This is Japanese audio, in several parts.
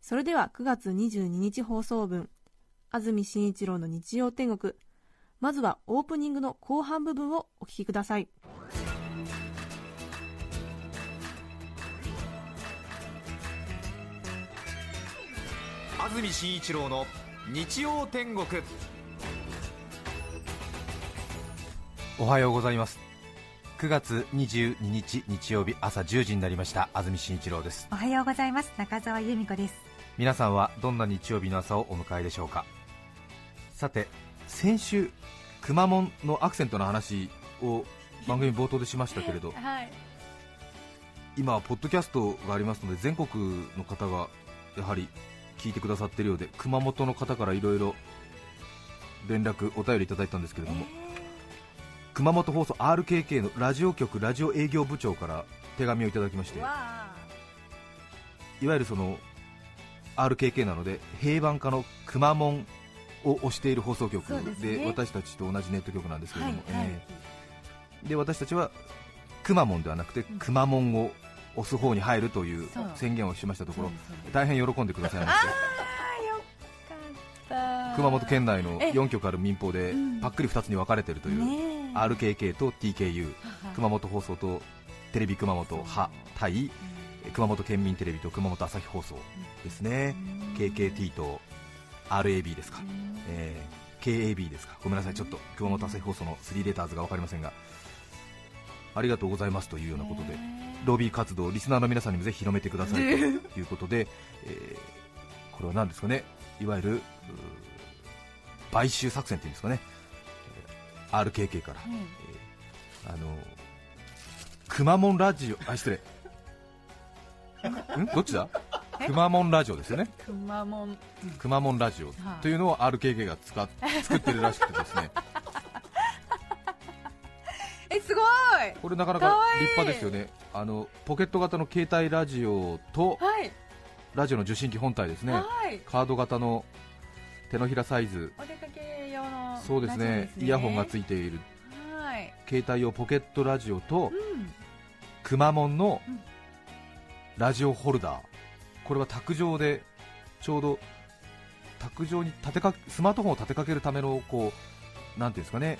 それでは9月22日放送分安住紳一郎の日曜天国。まずはオープニングの後半部分をお聞きください。安住紳一郎の日曜天国。おはようございます。9月22日日曜日朝10時になりました。安住紳一郎です。おはようございます。中澤由美子です皆さんはどんな日曜日の朝をお迎えでしょうか？さて先週くまモンのアクセントの話を番組冒頭でしましたけれどはい。今はポッドキャストがありますので全国の方がやはり聞いてくださっているようで熊本の方からいろいろ連絡お便りいただいたんですけれども、熊本放送 RKK のラジオ局ラジオ営業部長から手紙をいただきましていわゆるその RKK なので平板化のくまモンを推している放送局でね。私たちと同じネット局なんですけれども、はいはい。ええ。で私たちはくまモンではなくてくまモンを押す方に入るという宣言をしましたところ大変喜んでくださいまして熊本県内のえ4局ある民放でうん。パックリ2つに分かれているという、ねえ。RKK と TKU はい熊本放送とテレビ熊本派対熊本県民テレビと熊本朝日放送ですね。KKT と RAB ですか、えー KAB ですか。ごめんなさい。ちょっと熊本朝日放送の3レターズが分かりませんが。ありがとうございますというようなことで。ロビー活動リスナーの皆さんにもぜひ広めてくださいということで、えーこれは何ですかね。いわゆる買収作戦というんですかね。えー RKK から、うん。えーあのくまモンラジオあ失礼。んどっちだ？くまモンラジオですよね。くまモンくまモンラジオ。というのを RKK が使っ作ってるらしくてですね。えすごい！これなかなか立派ですよね。あのポケット型の携帯ラジオとはい。ラジオの受信機本体ですね。はい。カード型の手のひらサイズ。お出かけ用のそうですね。イヤホンがついいている。はい。携帯用ポケットラジオとうん。くまモンのうんラジオホルダー。これは卓上でちょうど卓上に立てかスマートフォンを立てかけるためのこうなんていうんですかね。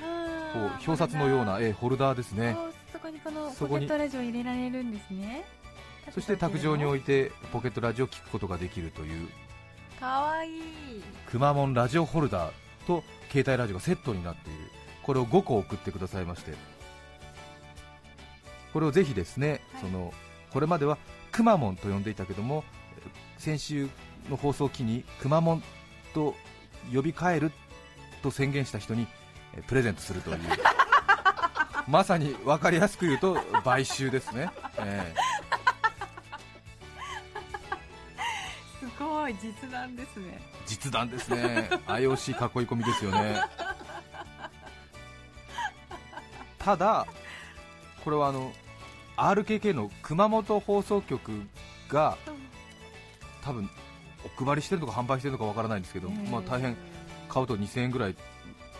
こう表札のような、えーホルダーですね。おそこにこのポケットラジオ入れられるんですね。そして卓上に置いいてポケットラジオを聞くことができるという。かわいい。くまモンラジオホルダーと携帯ラジオがセットになっている。これを5個送ってくださいまして。これをぜひですね、はい。そのこれまではくまモンと呼んでいたけども先週の放送を機にくまモンと呼び替えると宣言した人にえプレゼントするという。まさに分かりやすく言うと買収ですね、えすごい実弾ですね。え実弾ですね。IOC 囲い込みですよね。ただこれはあの RKK の熊本放送局が多分お配りしてるのか販売してるのかわからないんですけど、まあ、大変買うと2000円ぐらい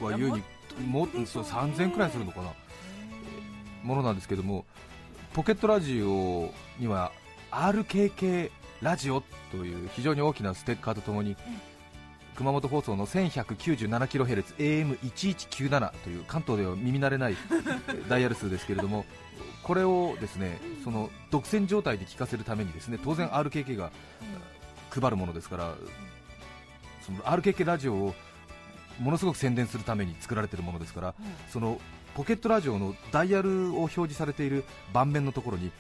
は優にもそう3000円くらいするのかな。ものなんですけどもポケットラジオには RKK ラジオという非常に大きなステッカーとともに熊本放送の 1197kHz AM1197 という関東では耳慣れない ダイヤル数ですけれどもこれをですねその独占状態で聞かせるためにですね当然 RKK が配るものですからその RKK ラジオをものすごく宣伝するために作られているものですからそのポケットラジオのダイヤルを表示されている盤面のところに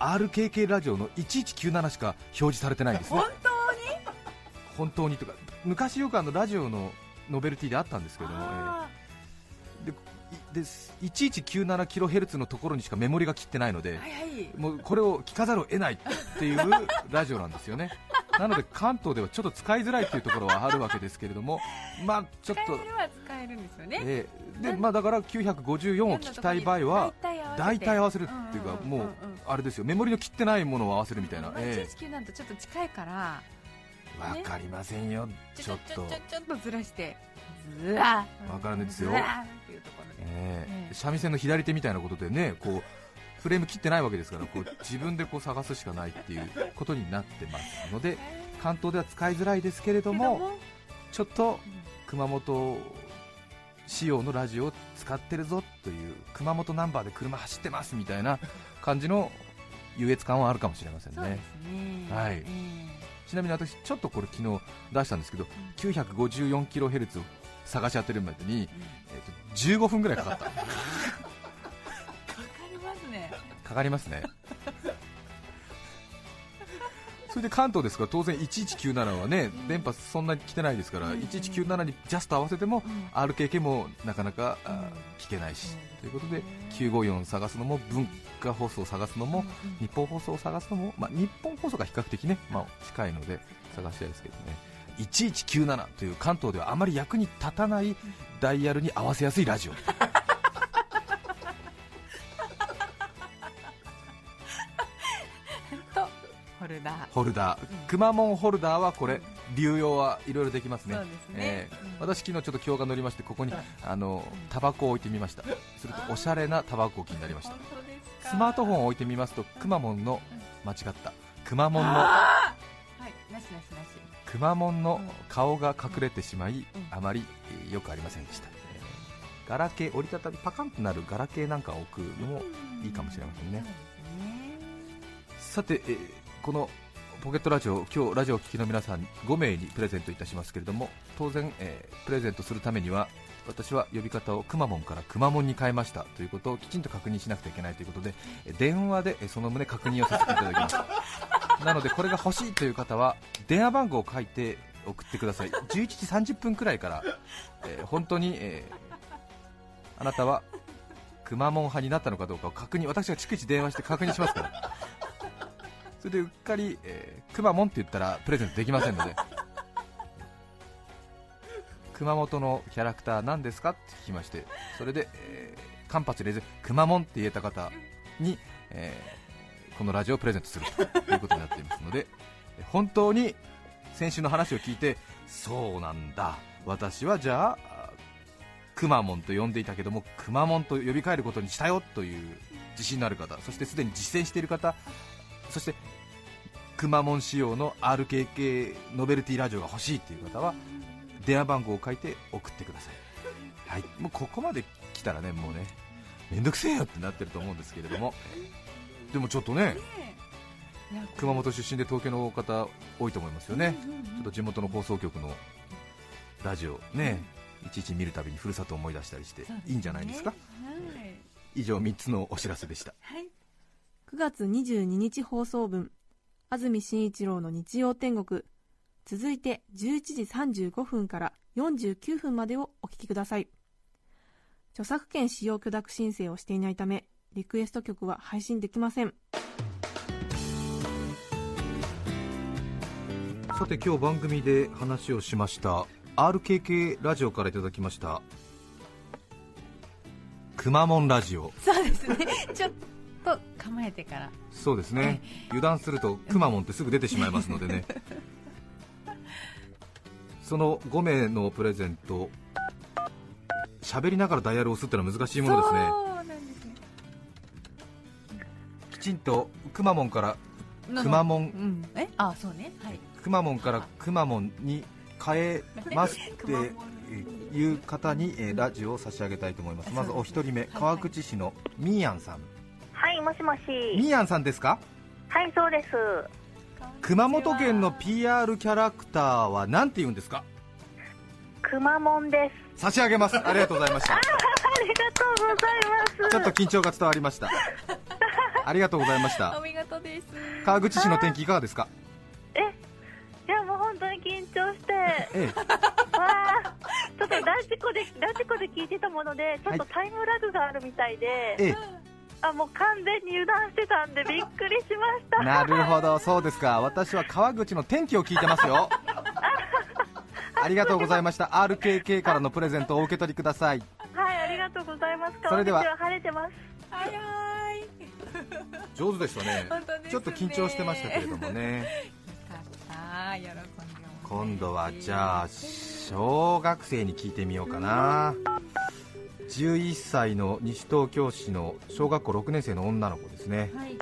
RKK ラジオの1197しか表示されてないんですね。本当に？本当にとか昔よくあのラジオのノベルティであったんですけれども、あえーでいで 1197kHz のところにしかメモリが切ってないので、ーはい。はいもうこれを聞かざるを得ないっていう ラジオなんですよね。なので関東ではちょっと使いづらいというところはあるわけですけれども、まあちょっと、使えるは使えるんですよね。えーでまあ、だから954を聞きたい場合は、大体合わせるっていうか、もうあれですよ、メモリの切ってないものを合わせるみたいな、え119なんとちょっと近いからー、わかりませんよ、ちょっとちょっと。ずらして。ずわわからないですよ。っていうところで。え三味線の左手みたいなことでね、こうフレーム切ってないわけですから、こう自分でこう探すしかないっていうことになってますので、関東では使いづらいですけれども、ちょっと熊本仕様のラジオを使ってるぞという熊本ナンバーで車走ってますみたいな感じの優越感はあるかもしれませんね。すね。はい。えちなみに私ちょっとこれ昨日出したんですけど 954kHz を探し当てるまでに、えー、と15分ぐらいかかった。え かかりますね。かかりますねそれで関東ですから当然1197はね電波そんなに来てないですからうん。1197にジャスト合わせてもうん。RKK もなかなかあうん。聞けないし。ということでうん954探すのも文化放送を探すのも日本放送を探すのも、まあ、日本放送が比較的ね、まあ、近いので探したいですけどね。1197という関東ではあまり役に立たないダイヤルに合わせやすいラジオホルダー。くまモンホルダーはこれ流用はいろいろできますね。えーうん。私昨日ちょっと今日が乗りましてここにうんあのタバコを置いてみました。するとおしゃれなタバコ置きになりました。スマートフォンを置いてみますとくまモンの間違った。くまモンのくまモンの顔が隠れてしまい、うん。あまりえーよくありませんでした、えーガラケー折りたたみパカンとなるガラケーなんかを置くのもいいかもしれませんね。さて、えーこのポケットラジオ今日ラジオをお聞きの皆さん5名にプレゼントいたしますけれども当然、えープレゼントするためには私は呼び方をくまモンからくまモンに変えましたということをきちんと確認しなくてはいけないということでえー電話でえーその旨確認をさせていただきます。なのでこれが欲しいという方は電話番号を書いて送ってください。11時30分くらいから、えー本当に、えーあなたはくまモン派になったのかどうかを確認私が逐一電話して確認しますからそれでうっかり、えーくまモンって言ったらプレゼントできませんので。熊本のキャラクター何ですか？って聞きましてそれで、えー間髪入れずくまモンって言えた方に、えーこのラジオをプレゼントするということになっていますので本当に先週の話を聞いてそうなんだ。私はじゃあくまモンと呼んでいたけどもくまモンと呼び替えることにしたよという自信のある方そしてすでに実践している方そしてくまモン仕様の RKK ノベルティラジオが欲しいという方は電話番号を書いて送ってください、はい、もうここまで来たらねもうねめんどくせえよってなってると思うんですけれども。でもちょっとね熊本出身で東京の方多いと思いますよね。ちょっと地元の放送局のラジオね、いちいち見るたびにふるさとを思い出したりしていいんじゃないですか？はい。以上3つのお知らせでした。はい。9月22日放送分安住紳一郎の日曜天国。続いて11時35分から49分までをお聞きください。著作権使用許諾申請をしていないためリクエスト曲は配信できません。さて今日番組で話をしました RKK ラジオからいただきましたくまモンラジオ。そうですね。ちょっと構えてから。そうですね。油断するとくまモンってすぐ出てしまいますのでね。その5名のプレゼント喋りながらダイヤルを押すってのは難しいものですね。ねきちんとくまモンからの？くまモンうん。え？あそうね。はい。くまモンからくまモンに変えますって いう方に、えーラジオを差し上げたいと思います。まずお一人目はい。川口市のみーやんさんはい、もしもし。みーやんさんですか？はい、そうです。熊本県の PR キャラクターは何て言うんですか？くまモンです。差し上げます。ありがとうございました。ありがとうございます。ちょっと緊張が伝わりました。ありがとうございました。お見事です。川口市の天気いかがですか？え、いやもう本当に緊張して、ええ。わあ、ちょっとラジコでラジコで聞いてたもので、ちょっとタイムラグがあるみたいで、ええあもう完全に油断してたんでびっくりしました。なるほどそうですか。私は川口の天気を聞いてますよ。ありがとうございました。RKK からのプレゼントをお受け取りください。はいありがとうございます。それでは。晴れてます。はい。はい上手でしたね。ね。ちょっと緊張してましたけれどもね。今度はじゃあ小学生に聞いてみようかな11歳の西東京市の小学校6年生の女の子ですね。はい。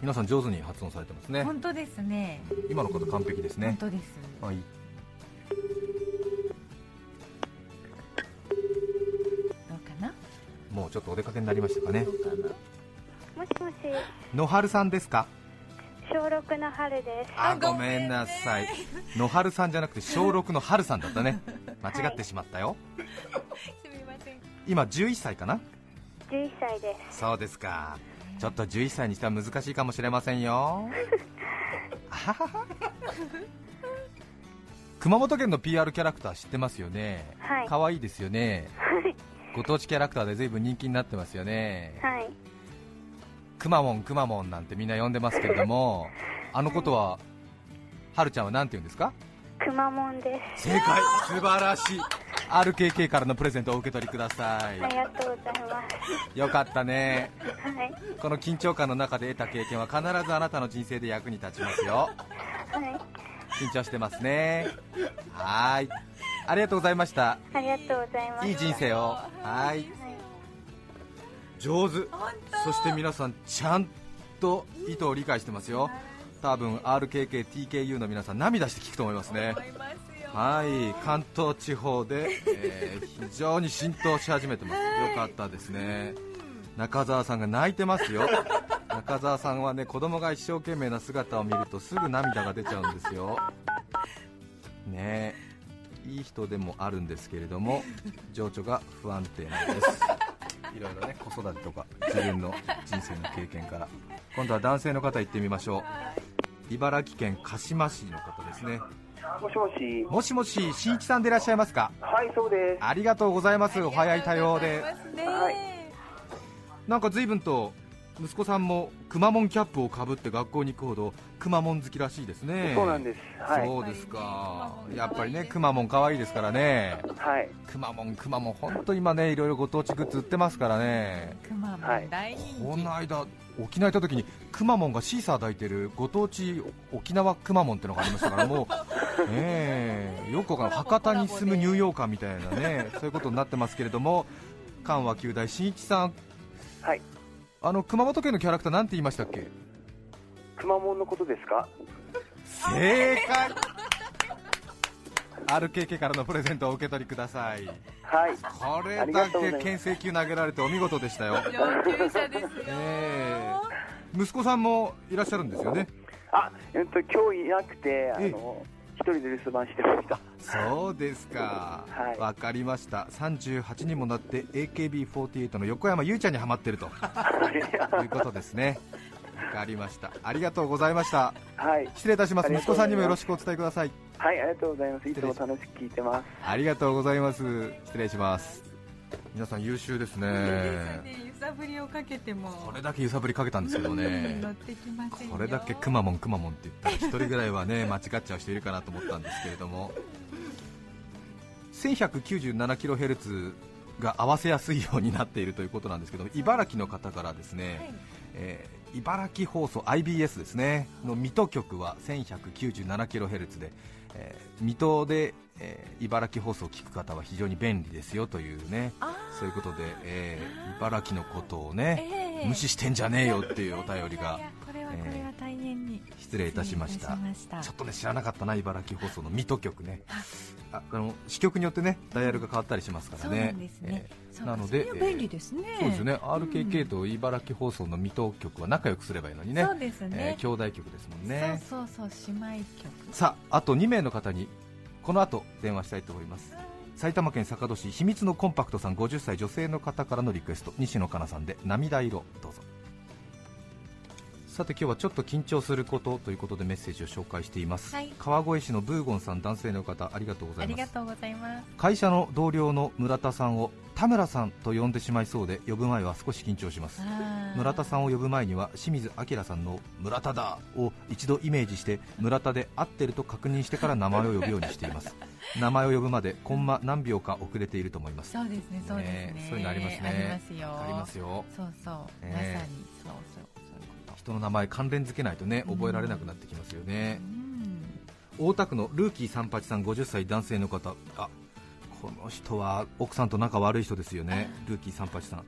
皆さん上手に発音されてますね。本当ですね。今の方完璧ですね。本当です。はい。どうかな？もうちょっとお出かけになりましたかね。どうかな？もしもし。野春さんですか？小6の春です。あごめんなさい。野春さんじゃなくて小6の春さんだったね。間違ってしまったよ、すみません。今11歳かな？11歳です。そうですか。ちょっと11歳にしては難しいかもしれませんよ。熊本県の PR キャラクター知ってますよね？はい。可愛いですよね。はい。ご当地キャラクターで随分人気になってますよね。はいくまモンくまモンなんてみんな呼んでますけれどもあのことははるちゃんは何て言うんですか？くまモンです。正解。素晴らしい。RKK からのプレゼントをお受け取りくださありがとうございまいよかったね。すはい。この緊張感の中で得た経験は必ずあなたの人生で役に立ちますよ。はい。緊張してますね。はーい。ありがとうございました。ありがとうございます。いい人生を。はーい上手。本そして皆さんちゃんと意図を理解してますよ。多分 RKK、TKU の皆さん涙して聞くと思いますね。はい。関東地方で、えー非常に浸透し始めてます。よかったですね。中澤さんが泣いてますよ。中澤さんはね子供が一生懸命な姿を見るとすぐ涙が出ちゃうんですよ。ね。えいい人でもあるんですけれども情緒が不安定なんですいろいろね子育てとか自分の人生の経験から。今度は男性の方行ってみましょう。茨城県鹿島市の方ですね。もしもし。もしもし新一さんでいらっしゃいますか？はい、そうです。ありがとうございます。お早い対応で。はいなんか随分と息子さんもくまモンキャップをかぶって学校に行くほどくまモン好きらしいですねそうなんです。はい。そうですかやっぱりねくまモン可愛いですからねはい。くまモンくまモン本当今ねいろいろご当地グッズ売ってますからねくまモはいン大人気この間沖縄行った時にくまモンがシーサー抱いてるご当地沖縄くまモンってのがありましたからもう ねえよくわかんない博多に住むニューヨーカーみたいなねそういうことになってますけれども関和九大新一さんはい。あの熊本県のキャラクターなんて言いましたっけ？くまモンのことですか？正解。RKK からのプレゼントをお受け取りください。はい。これだけ牽制球投げられてお見事でしたよ。上級者ですよ。ええ。息子さんもいらっしゃるんですよね？あ、えっと、今日いなくて、あえの、一人で留守番してました。そうですか。はい。わ、かりました。38にもなって AKB48 の横山由依ちゃんにはまってると。い。うことですね。わかりました。ありがとうございました。はい。失礼いたします。息子さんにもよろしくお伝えください。はい、ありがとうございます。いつも楽しく聞いてます。ありがとうございます。失礼します皆さん優秀ですね。ね。揺さぶりをかけても。これだけ揺さぶりかけたんですけどね。乗ってきませんよ。これだけくまモンくまモンって言ったら一人ぐらいはね 間違っちゃう人いるかなと思ったんですけれども。1197kHz が合わせやすいようになっているということなんですけど茨城の方からですね、えー茨城放送 IBS ですね。の水戸局は 1197kHz で、えー水戸で、えー茨城放送を聞く方は非常に便利ですよというね。あそういうことで、えー茨城のことをね、ええ。無視してんじゃねえよっていうお便りがこれは大変に失礼いたしました。失礼いたしました。ちょっとね知らなかったな茨城放送の水戸局ね。ああの支局によってねダイヤルが変わったりしますからね。そうなので便利ですね、ーそうですよね、RKK と茨城放送の水戸局は仲良くすればいいのにね。そうですえねー、兄弟局ですもんね。そうそうそう姉妹局。さああと2名の方にこの後電話したいと思います。埼玉県坂戸市秘密のコンパクトさん50歳女性の方からのリクエスト。西野カナさんで涙色どうぞさて今日はちょっと緊張することということでメッセージを紹介しています、はい。川越市のブーゴンさん男性の方ありがとうございます。ありがとうございます。会社の同僚の村田さんを田村さんと呼んでしまいそうで呼ぶ前は少し緊張します。村田さんを呼ぶ前には清水明さんの「村田だ」を一度イメージして村田で合ってると確認してから名前を呼ぶようにしています。名前を呼ぶまでコンマ何秒か遅れていると思います。そうですねそうですね。ねそういうのありますね。ありますよ。ありますよ。そうそう、ねまさに。そうそう人の名前関連付けないとね覚えられなくなってきますよね。うん。大田区のルーキー三八さん50歳男性の方。あこの人は奥さんと仲悪い人ですよね。ルーキー三八さん。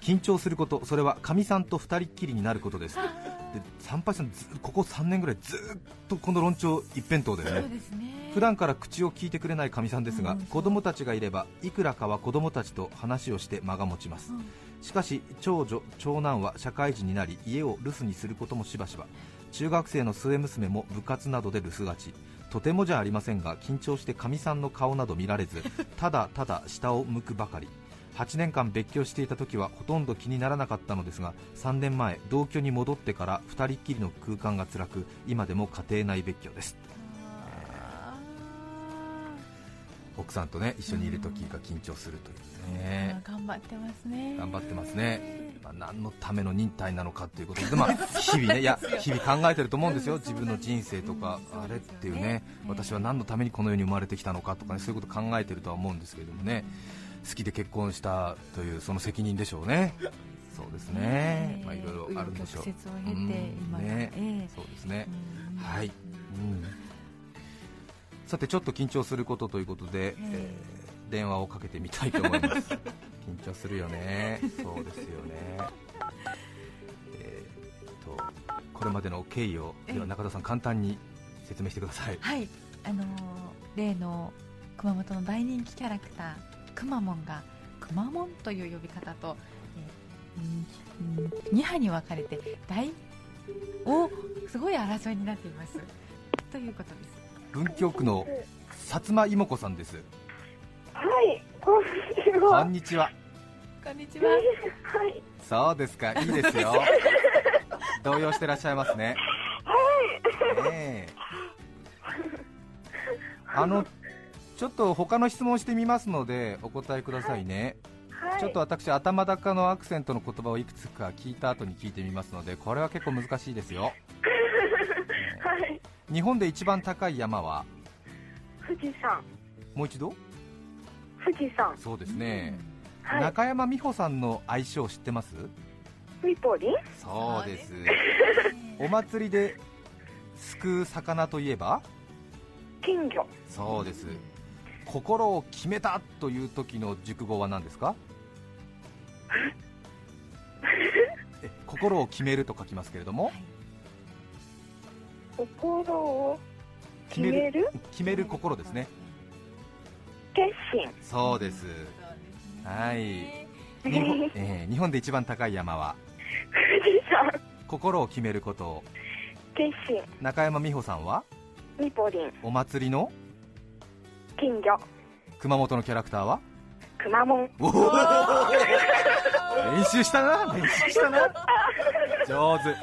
緊張することそれはかみさんと二人っきりになることです で三八さんずここ3年ぐらいずっとこの論調一辺倒ですね。普段から口を聞いてくれないかみさんですが、うん。子供たちがいればいくらかは子供たちと話をして間が持ちます、うん。しかし長女長男は社会人になり家を留守にすることもしばしば。中学生の末娘も部活などで留守がち。とてもじゃありませんが緊張してかみさんの顔など見られずただただ下を向くばかり8年間別居していた時はほとんど気にならなかったのですが3年前同居に戻ってから2人っきりの空間が辛く今でも家庭内別居です。あ奥さんとね一緒にいる時が緊張するというーねあー頑張ってますね。頑張ってますね、まあ、何のための忍耐なのかということで、まあ、日々ね、いや日々考えてると思うんですよ、自分の人生とか、あれっていうね、私は何のためにこの世に生まれてきたのかとかね、そういうこと考えてるとは思うんですけれどもね、好きで結婚したというその責任でしょうね、そうですね、まあ、いろいろあるんでしょう、曲折を経てうん。今がねえ。えそうですね、うん。はい、うん、さてちょっと緊張することということで、えー電話をかけてみたいと思います。緊張するよね。そうですよね。えーっとこれまでの経緯をでは中田さん簡単に説明してください。はい。あのー例の熊本の大人気キャラクターくまモンがくまモンという呼び方と、えーうんうん2派に分かれて大おすごい争いになっています。ということです。文京区の薩摩妹子さんです。はい、こんにちこは。んにちは。こんにちは。はい、そうですか。いいですよ。動揺してらっしゃいますね。ねえ。あのちょっと他の質問してみますのでお答えくださいね、はい、ちょっと私頭高のアクセントの言葉をいくつか聞いた後に聞いてみますのでこれは結構難しいですよ。はい、日本で一番高い山は？富士山、もう一度？富士山、そうですね、はい、中山美穂さんの愛称知ってます？ミポリン、そうです。お祭りですくう魚といえば？金魚、そうです心を決めたという時の熟語は何ですか？え心を決めると書きますけれども。心を決める？決める心ですね。決心、そうです。はい。日本, えー日本で一番高い山は？富士山、心を決めることを。決心、中山美穂さんは？ミポリン、お祭りの？金魚、熊本のキャラクターは？くまモン、おお練習したな。練習したな。上手。引っ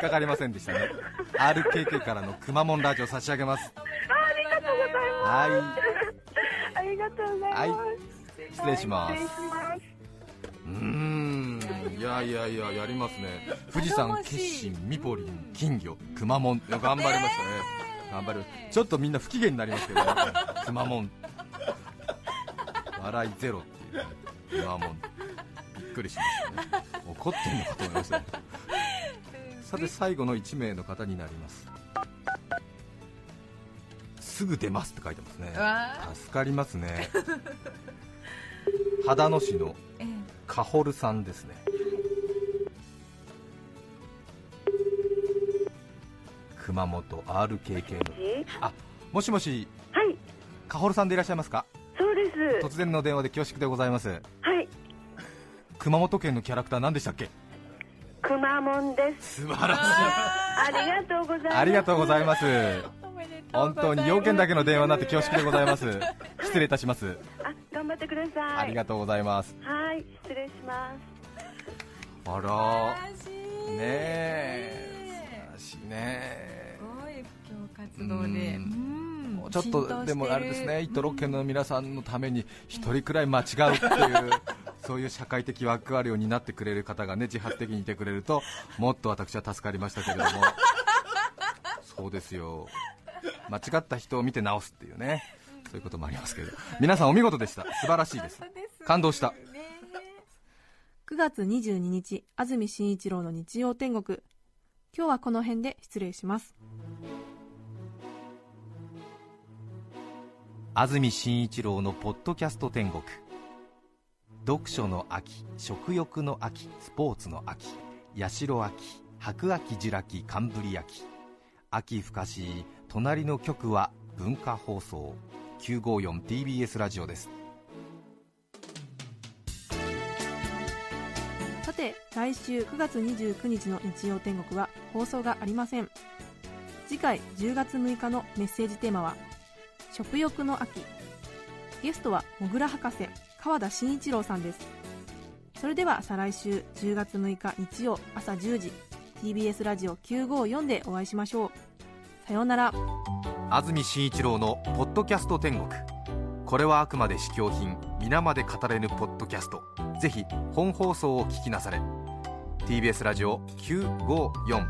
かかりませんでしたね。RKK からのくまモンラジオ差し上げます。ありがとうございます。はありがとうございます。はい。失礼します。失礼します。いうーん。いやいやいややりますね。富士山決心ミポリン金魚くまモン頑張りましたね頑張る。ちょっとみんな不機嫌になりますけどね。くまモン。笑いゼロっていうくまモン。びっくりしましたね。怒ってんのかと思いました。ねさて最後の1名の方になります。すぐ出ますって書いてますね。わ助かりますね。秦野市のええかほるさんですね熊本 RKK の。あもしもし。はい、かほるさんでいらっしゃいますか？そうです。突然の電話で恐縮でございます。はい、熊本県のキャラクター何でしたっけ？くまモンです。素晴らしありがとうございます。いありがとうございます。本当に要件だけの電話になって恐縮でございます。失礼いたします。あ、頑張ってください。ありがとうございます。はい、失礼します。あら。素晴らしい。ねえ。素晴らしいね活動で。ちょっとでもあれですね、一都六県の皆さんのために一人くらい間違うっていう、そういう社会的役割を担ってくれる方がね自発的にいてくれると、もっと私は助かりましたけれども、そうですよ、間違った人を見て直すっていうね、そういうこともありますけど、皆さんお見事でした、素晴らしいです、感動した。ね。9月22日安住紳一郎の日曜天国。今日はこの辺で失礼します安住紳一郎のポッドキャスト天国。読書の秋食欲の秋スポーツの秋八代秋白秋ジュラ紀カンブリ秋。秋深しい隣の局は文化放送。954TBS ラジオです。さて来週9月29日の日曜天国は放送がありません。次回10月6日のメッセージテーマは食欲の秋。ゲストはもぐら博士川田慎一郎さんです。それでは再来週10月6日日曜朝10時 TBS ラジオ954でお会いしましょう。さようなら。安住紳一郎の「ポッドキャスト天国」これはあくまで試供品皆まで語れぬポッドキャスト。ぜひ本放送を聞きなされ。TBS ラジオ954